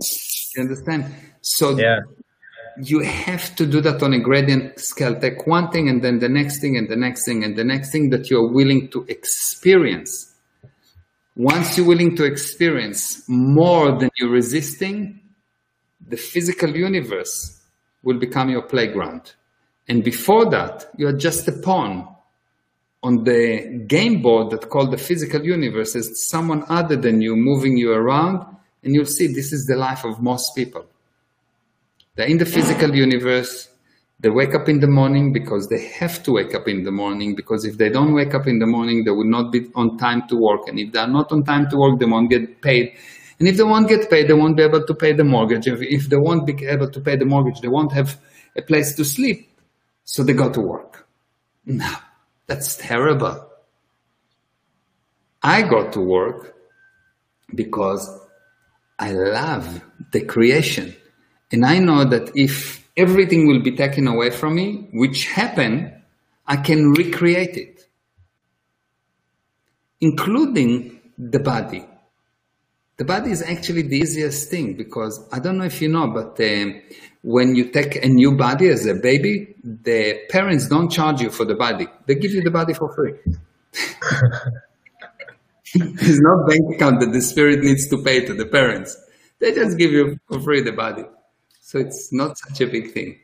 You understand? So yeah. you have to do that on a gradient scale. Take one thing and then the next thing and the next thing and the next thing that you're willing to experience. Once you're willing to experience more than you're resisting, the physical universe will become your playground. And before that, you're just a pawn on the game board that called the physical universe is someone other than you moving you around and you'll see this is the life of most people. They're in the physical universe. They wake up in the morning because they have to wake up in the morning because if they don't wake up in the morning they will not be on time to work. And if they're not on time to work they won't get paid. And if they won't get paid they won't be able to pay the mortgage. If, if they won't be able to pay the mortgage they won't have a place to sleep. So they go to work. Now that's terrible. I go to work because I love the creation. And I know that if everything will be taken away from me, which happen, I can recreate it, including the body. The body is actually the easiest thing because I don't know if you know, but uh, when you take a new body as a baby, the parents don't charge you for the body. They give you the body for free. There's not bank account that the spirit needs to pay to the parents. They just give you for free the body. So it's not such a big thing.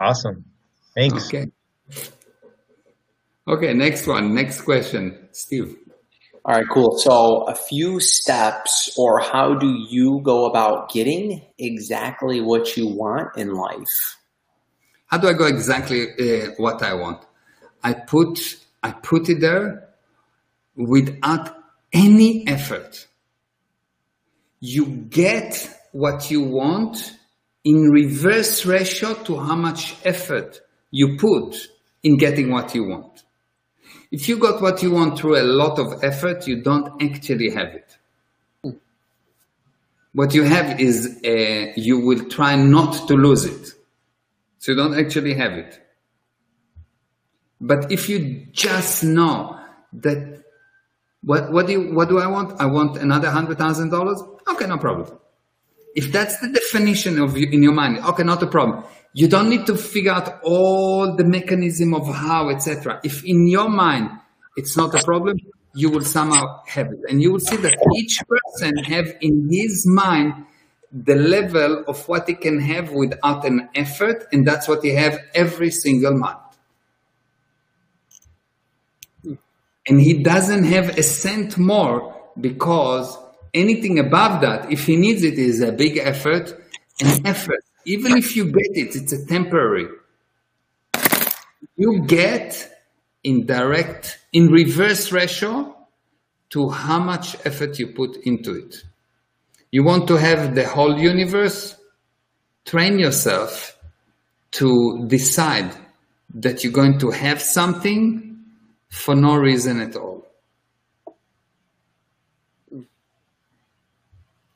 Awesome. Thanks. Okay. Okay, next one. Next question. Steve. All right, cool. So, a few steps, or how do you go about getting exactly what you want in life? How do I go exactly uh, what I want? I put I put it there without any effort. You get what you want in reverse ratio to how much effort you put in getting what you want. If you got what you want through a lot of effort, you don't actually have it. What you have is uh, you will try not to lose it. So you don't actually have it. But if you just know that what, what do you, what do I want? I want another hundred thousand dollars. Okay, no problem. If that's the definition of you in your mind, okay, not a problem. You don't need to figure out all the mechanism of how, etc. If in your mind it's not a problem, you will somehow have it. And you will see that each person have in his mind the level of what he can have without an effort, and that's what he have every single month. And he doesn't have a cent more because anything above that, if he needs it, is a big effort. And effort even if you get it, it's a temporary. You get in direct, in reverse ratio to how much effort you put into it. You want to have the whole universe? Train yourself to decide that you're going to have something for no reason at all.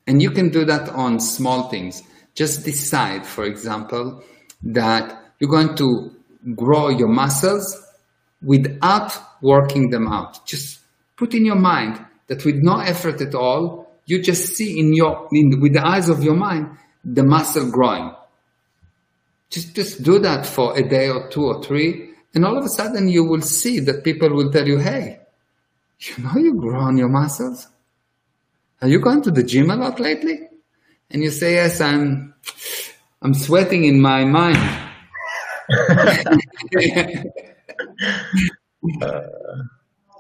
And you can do that on small things. Just decide, for example, that you're going to grow your muscles without working them out. Just put in your mind that with no effort at all, you just see in your, in, with the eyes of your mind, the muscle growing. Just, just do that for a day or two or three, and all of a sudden you will see that people will tell you, hey, you know you grow on your muscles? Are you going to the gym a lot lately? and you say, yes, I'm, I'm sweating in my mind.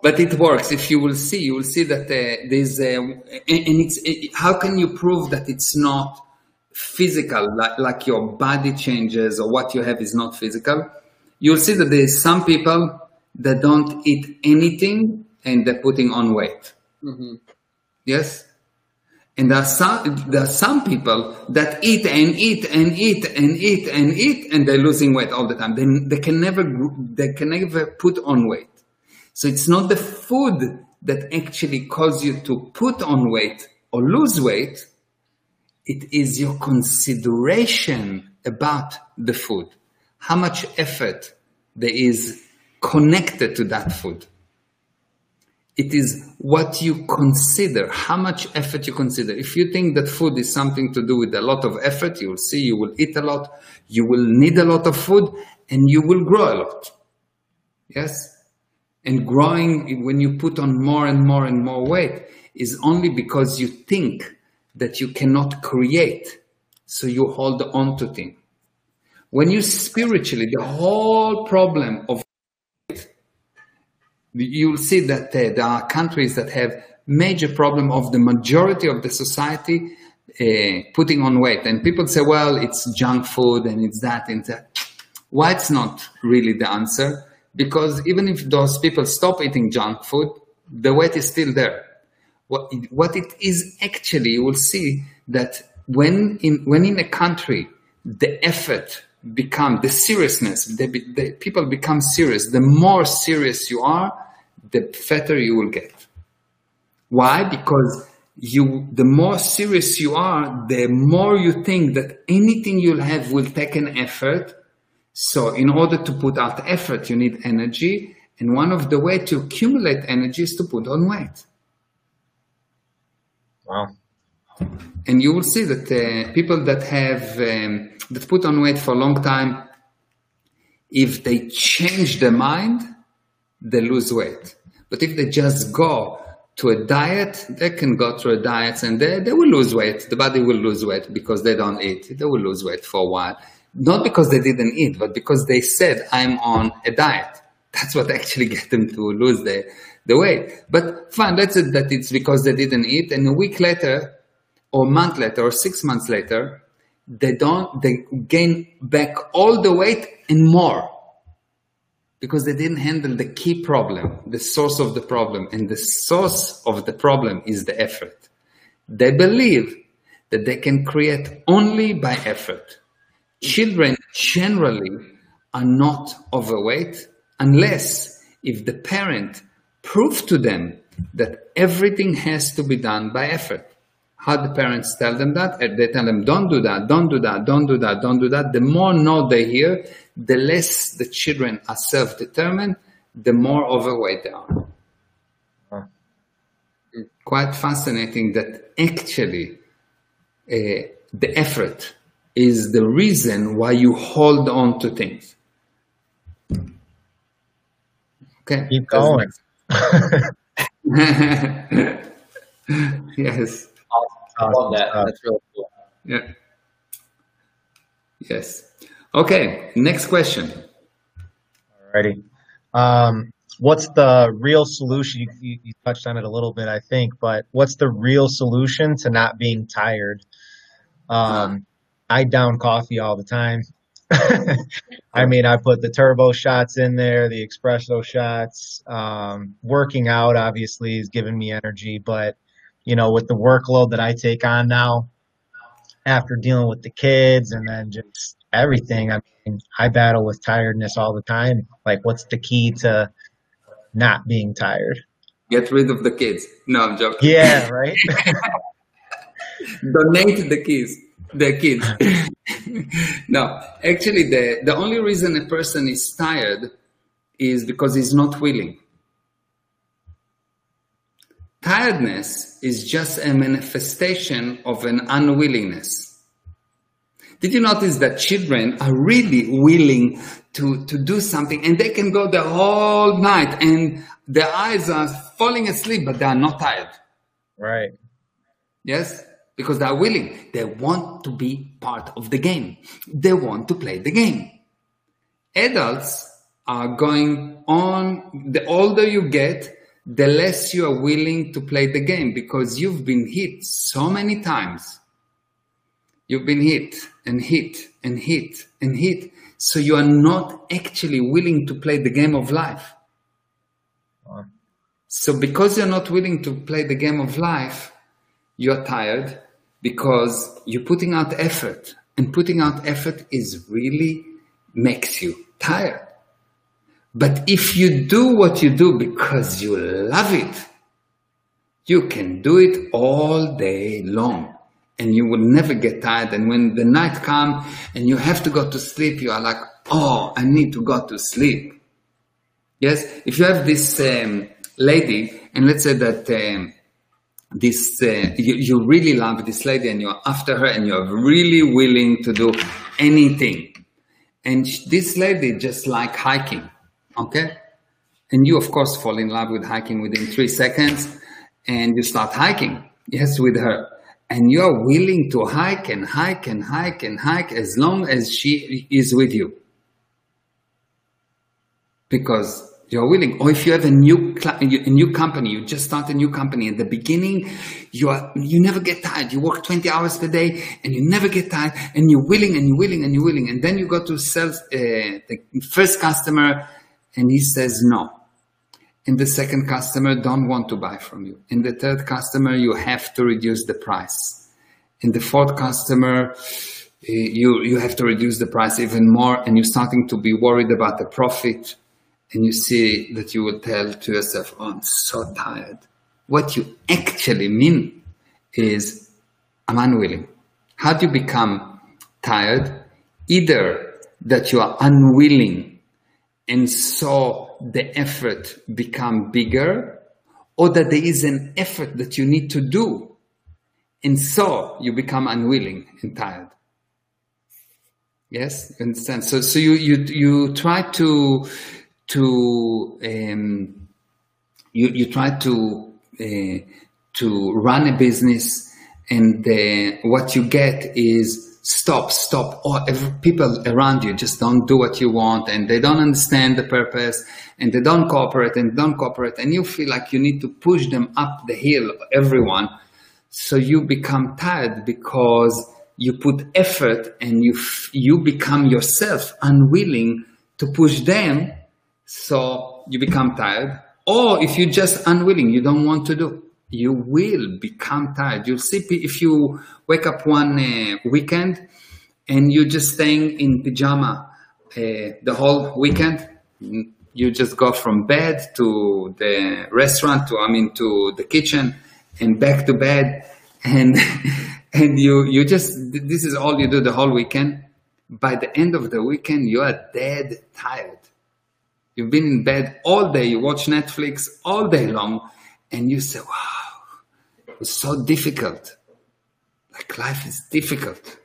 but it works. If you will see, you will see that uh, there's, uh, and, it's, it, how can you prove that it's not physical, like, like your body changes or what you have is not physical? You'll see that there's some people that don't eat anything and they're putting on weight. Mm-hmm. Yes? And there are some there are some people that eat and eat and eat and eat and eat and they're losing weight all the time. They, they can never they can never put on weight. So it's not the food that actually cause you to put on weight or lose weight. It is your consideration about the food. How much effort there is connected to that food. It is what you consider, how much effort you consider. If you think that food is something to do with a lot of effort, you will see you will eat a lot, you will need a lot of food, and you will grow a lot. Yes? And growing, when you put on more and more and more weight, is only because you think that you cannot create. So you hold on to things. When you spiritually, the whole problem of weight, you'll see that uh, there are countries that have major problem of the majority of the society uh, putting on weight. And people say well it's junk food and it's that and that. Why it's not really the answer because even if those people stop eating junk food the weight is still there. What it, what it is actually you will see that when in when in a country the effort become the seriousness the, the people become serious the more serious you are the fatter you will get. Why? Because you, the more serious you are, the more you think that anything you'll have will take an effort. So in order to put out effort, you need energy. And one of the way to accumulate energy is to put on weight. Wow. And you will see that uh, people that have um, that put on weight for a long time, if they change their mind, they lose weight. But if they just go to a diet, they can go through a diet and they, they will lose weight. The body will lose weight because they don't eat. They will lose weight for a while. Not because they didn't eat, but because they said, I'm on a diet. That's what actually get them to lose the, the weight. But fine, let's say that it's because they didn't eat. And a week later, or month later, or six months later, they don't, they gain back all the weight and more because they didn't handle the key problem, the source of the problem. And the source of the problem is the effort. They believe that they can create only by effort. Children generally are not overweight unless if the parent prove to them that everything has to be done by effort. How the parents tell them that? They tell them, don't do that, don't do that, don't do that, don't do that. The more no they hear, the less the children are self-determined, the more overweight they are. Huh. Quite fascinating that actually uh, the effort is the reason why you hold on to things. Okay. Keep going. yes. I love that. That's really cool. Yeah. Yes. Okay, next question. Alrighty. Um, what's the real solution? You, you, you, touched on it a little bit, I think, but what's the real solution to not being tired? Um, I down coffee all the time. I mean, I put the turbo shots in there, the espresso shots. Um, working out obviously is giving me energy, but you know, with the workload that I take on now, after dealing with the kids and then just everything. I mean, I battle with tiredness all the time. Like, what's the key to not being tired? Get rid of the kids. No, I'm joking. Yeah, right. Donate the kids. The kids. no, actually, the the only reason a person is tired is because he's not willing. Tiredness is just a manifestation of an unwillingness. Did you notice that children are really willing to, to do something and they can go the whole night and their eyes are falling asleep, but they are not tired? Right. Yes? Because they are willing. They want to be part of the game. They want to play the game. Adults are going on, the older you get, the less you are willing to play the game because you've been hit so many times You've been hit and hit and hit and hit. So you are not actually willing to play the game of life. So because you're not willing to play the game of life, you're tired because you're putting out effort and putting out effort is really makes you tired. But if you do what you do because you love it, you can do it all day long and you will never get tired. And when the night comes and you have to go to sleep, you are like, oh, I need to go to sleep. Yes, if you have this um, lady, and let's say that um, this uh, you, you really love this lady and you're after her and you're really willing to do anything, and this lady just like hiking, okay, and you of course fall in love with hiking within three seconds, and you start hiking, yes, with her, and you are willing to hike and hike and hike and hike as long as she is with you. Because you're willing. Or if you have a new a new company you just start a new company. In the beginning you are you never get tired. You work 20 hours per day and you never get tired. And you're willing and you're willing and you're willing. And then you go to sell uh, the first customer and he says no and the second customer don't want to buy from you and the third customer you have to reduce the price and the fourth customer eh, you you have to reduce the price even more and you're starting to be worried about the profit and you see that you will tell to yourself, oh, I'm so tired. What you actually mean is, I'm unwilling. How do you become tired? Either that you are unwilling and so the effort become bigger or that there is an effort that you need to do and so you become unwilling and tired. Yes? You understand? So so you you you try to to um, you, you try to uh, to run a business and uh, what you get is stop stop or people around you just don't do what you want and they don't understand the purpose and they don't cooperate and don't cooperate and you feel like you need to push them up the hill everyone so you become tired because you put effort and you you become yourself unwilling to push them so you become tired. Or if you're just unwilling, you don't want to do, you will become tired. You'll see if you wake up one uh, weekend and you're just staying in pajama uh, the whole weekend. You just go from bed to the restaurant to, I mean, to the kitchen and back to bed. And, and you, you just, this is all you do the whole weekend. By the end of the weekend, you are dead tired You've been in bed all day, you watch Netflix all day long, and you say, wow, it's so difficult. Like life is difficult.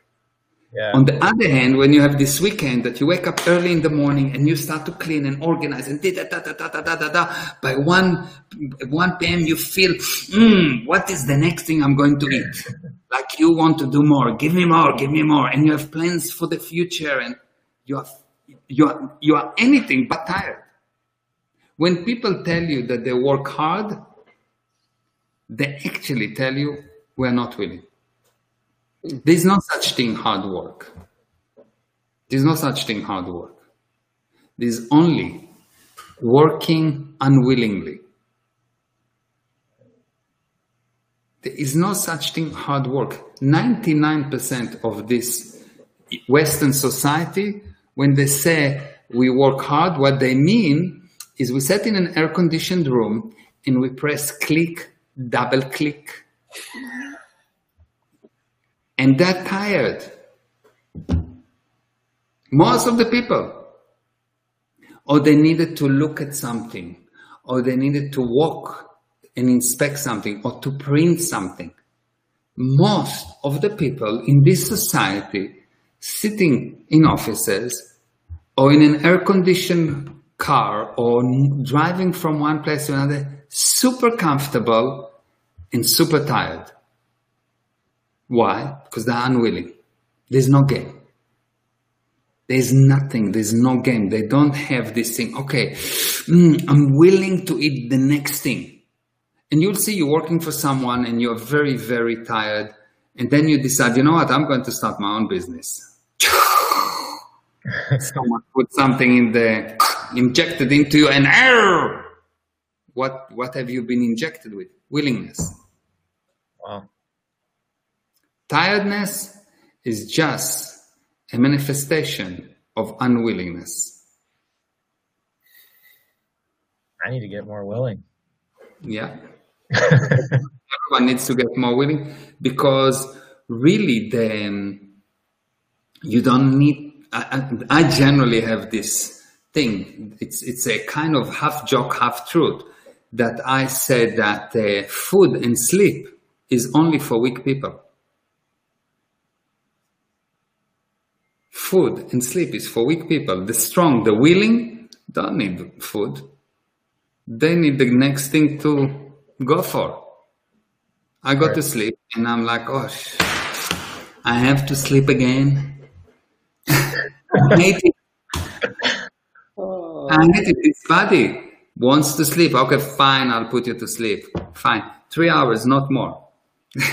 Yeah. On the other hand, when you have this weekend that you wake up early in the morning and you start to clean and organize and da da da da da da da da, by one one p.m. you feel, mm, what is the next thing I'm going to eat? like you want to do more, give me more, give me more, and you have plans for the future, and you are you are, you are anything but tired. When people tell you that they work hard, they actually tell you we're not willing. There's no such thing hard work. There's no such thing hard work. There's only working unwillingly. There is no such thing hard work. 99% of this Western society when they say we work hard, what they mean is we sit in an air conditioned room and we press click, double click. And they're tired. Most of the people. Or they needed to look at something, or they needed to walk and inspect something, or to print something. Most of the people in this society sitting in offices or in an air conditioned car or driving from one place to another, super comfortable and super tired. Why? Because they're unwilling. There's no game. There's nothing. There's no game. They don't have this thing. Okay, mm, I'm willing to eat the next thing. And you'll see you're working for someone and you're very, very tired. And then you decide, you know what? I'm going to start my own business. Someone put something in the injected into you, and error. What what have you been injected with? Willingness. Wow. Tiredness is just a manifestation of unwillingness. I need to get more willing. Yeah. Everyone needs to get more willing because really then you don't need I, I, generally have this thing it's it's a kind of half joke half truth that i said that uh, food and sleep is only for weak people food and sleep is for weak people the strong the willing don't need food they need the next thing to go for i go right. to sleep and i'm like oh I have to sleep again. I hate it. Oh. I hate it. This body wants to sleep. Okay, fine, I'll put you to sleep. Fine. Three hours, not more.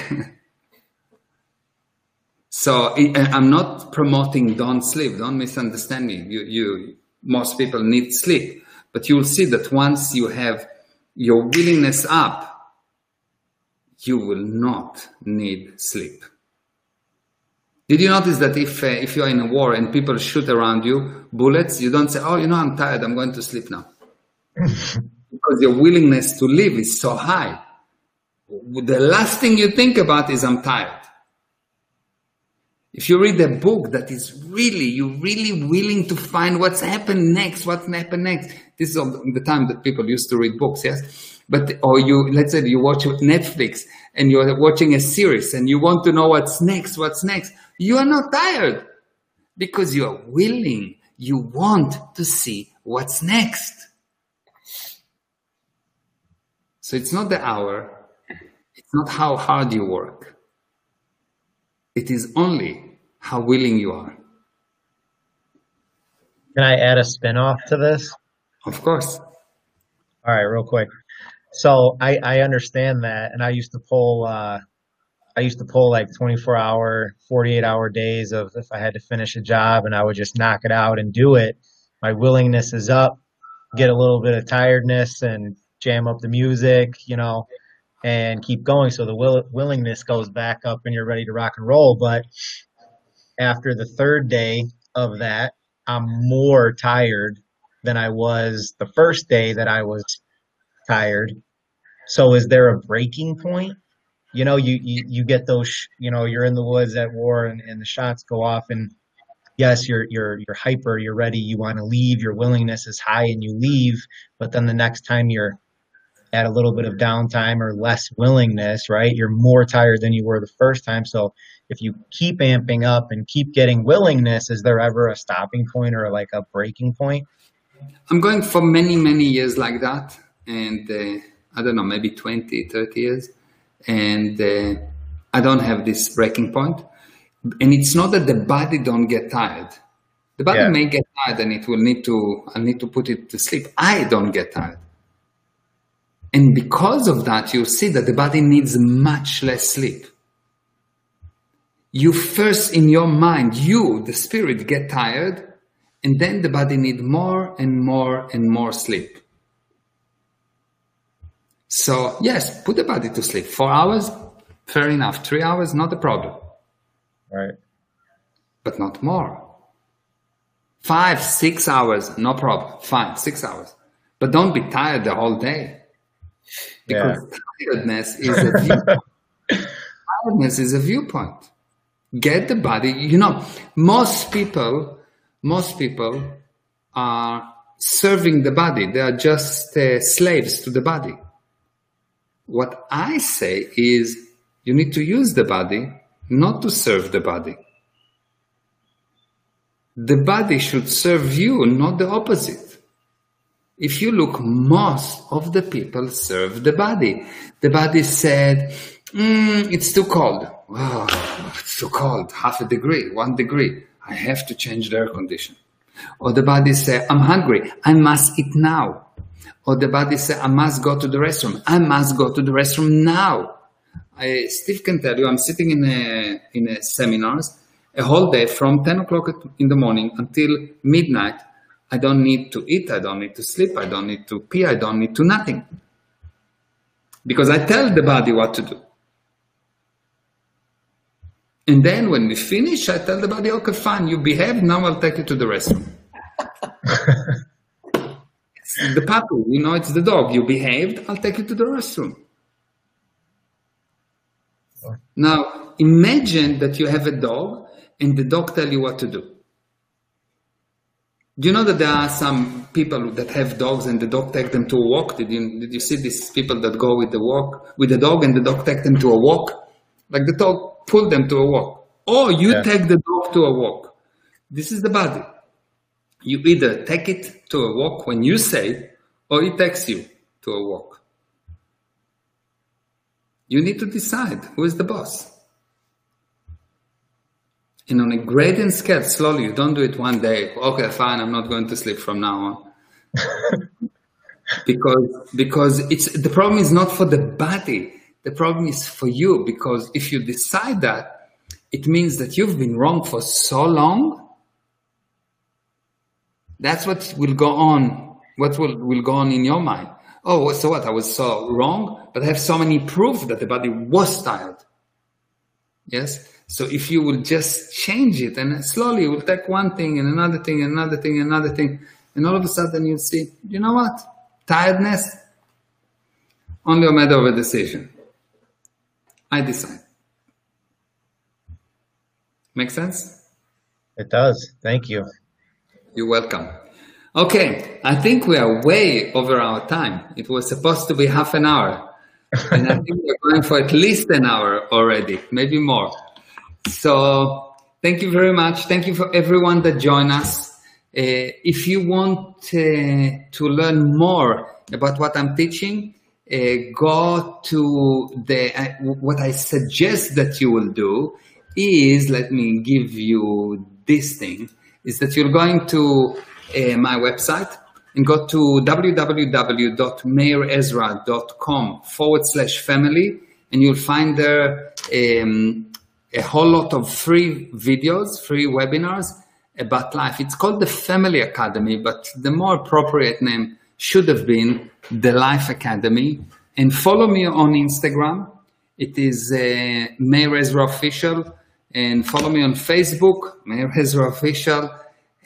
so I'm not promoting don't sleep. Don't misunderstand me. You, you, most people need sleep, but you'll see that once you have your willingness up, you will not need sleep. Did you notice that if uh, if you are in a war and people shoot around you bullets, you don't say, "Oh, you know, I'm tired. I'm going to sleep now," because your willingness to live is so high. The last thing you think about is, "I'm tired." If you read a book that is really, you're really willing to find what's happened next, what's happened next. This is the time that people used to read books, yes? But, or you, let's say you watch Netflix and you're watching a series and you want to know what's next, what's next. You are not tired because you are willing. You want to see what's next. So it's not the hour. It's not how hard you work. It is only how willing you are. Can I add a spin off to this? Of course. All right, real quick. So I, I understand that, and I used to pull uh, I used to pull like 24 hour, 48 hour days of if I had to finish a job and I would just knock it out and do it. My willingness is up, get a little bit of tiredness and jam up the music, you know, and keep going. So the will, willingness goes back up and you're ready to rock and roll. But after the third day of that, I'm more tired than I was the first day that I was tired. So is there a breaking point? you know, you, you, you get those, you know, you're in the woods at war and, and the shots go off and yes, you're, you're, you're hyper, you're ready, you want to leave, your willingness is high and you leave, but then the next time you're at a little bit of downtime or less willingness, right? You're more tired than you were the first time. So if you keep amping up and keep getting willingness, is there ever a stopping point or like a breaking point? I'm going for many, many years like that. And uh, I don't know, maybe 20, 30 years and uh, I don't have this breaking point. And it's not that the body don't get tired. The body yeah. may get tired and it will need to, I need to put it to sleep. I don't get tired. And because of that, you see that the body needs much less sleep. You first in your mind, you, the spirit, get tired, and then the body need more and more and more sleep. So yes, put the body to sleep. Four hours, fair enough. Three hours, not a problem. Right. But not more. Five, six hours, no problem. Fine, six hours. But don't be tired the whole day. Because yeah. tiredness is a viewpoint. tiredness is a viewpoint. Get the body, you know, most people, most people are serving the body. They are just uh, slaves to the body. What I say is you need to use the body, not to serve the body. The body should serve you, not the opposite. If you look, most of the people serve the body. The body said, mm, it's too cold. Oh, it's too cold. Half a degree, one degree. I have to change the air condition. Or the body said, I'm hungry. I must eat now or the body says, I must go to the restroom. I must go to the restroom now. I, Steve can tell you, I'm sitting in a, in a seminars a whole day from 10 o'clock in the morning until midnight. I don't need to eat. I don't need to sleep. I don't need to pee. I don't need to nothing. Because I tell the body what to do. And then when we finish, I tell the body, okay, fine, you behaved, now I'll take you to the restroom. the puppy, you know, it's the dog. You behaved, I'll take you to the restroom. Now, imagine that you have a dog and the dog tell you what to do. Do you know that there are some people that have dogs and the dog take them to a walk? Did you, did you see these people that go with the walk with the dog and the dog take them to a walk? Like the dog pull them to a walk. Or you yeah. take the dog to a walk. This is the body. You either take it to a walk when you say, or it takes you to a walk. You need to decide who is the boss. And on a gradient scale, slowly, you don't do it one day. Okay, fine, I'm not going to sleep from now on. because because it's the problem is not for the body. The problem is for you because if you decide that, it means that you've been wrong for so long. That's what will go on. What will, will go on in your mind? Oh, so what? I was so wrong, but I have so many proof that the body was tired. Yes. So if you will just change it and slowly you will take one thing and another thing, and another thing, and another thing, and all of a sudden you'll see, you know what? Tiredness, only a matter of a decision. I decide. Make sense? It does. Thank you. You're welcome. Okay, I think we are way over our time. It was supposed to be half an hour. and I think we're going for at least an hour already, maybe more. So thank you very much. Thank you for everyone that joined us. Uh, if you want uh, to learn more about what I'm teaching, uh, go to the uh, what I suggest that you will do is let me give you this thing is that you're going to uh, my website and go to www.meirezra.com forward slash family and you'll find there um, a whole lot of free videos, free webinars about life. It's called the Family Academy, but the more appropriate name should have been the Life Academy. And follow me on Instagram. It is uh, Meir Ezra Official. And follow me on Facebook, Meir Ezra Official.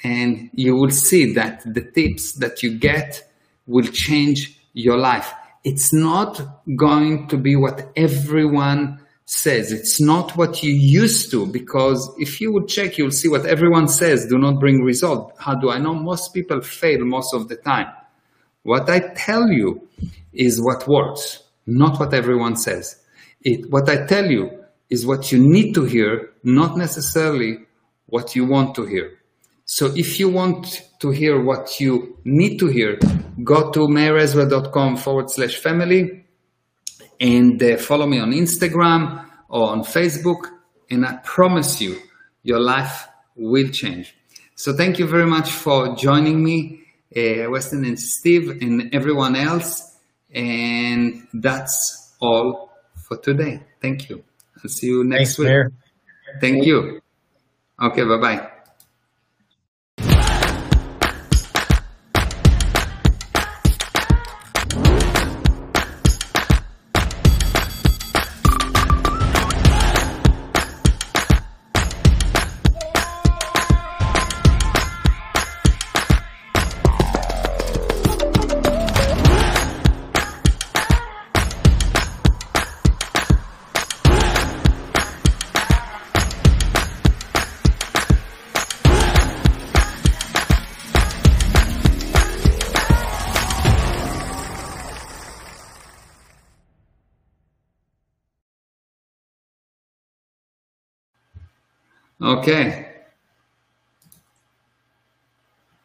And you will see that the tips that you get will change your life. It's not going to be what everyone says. It's not what you used to, because if you would check, you'll see what everyone says do not bring result. How do I know? Most people fail most of the time. What I tell you is what works, not what everyone says. It, what I tell you is what you need to hear, not necessarily what you want to hear. So if you want to hear what you need to hear, go to meirezra.com forward slash family and uh, follow me on Instagram or on Facebook. And I promise you, your life will change. So thank you very much for joining me, uh, Weston and Steve, and everyone else. And that's all for today. Thank you. I'll see you next Thanks, week. Meir. Thank you. Okay, bye bye. Okay.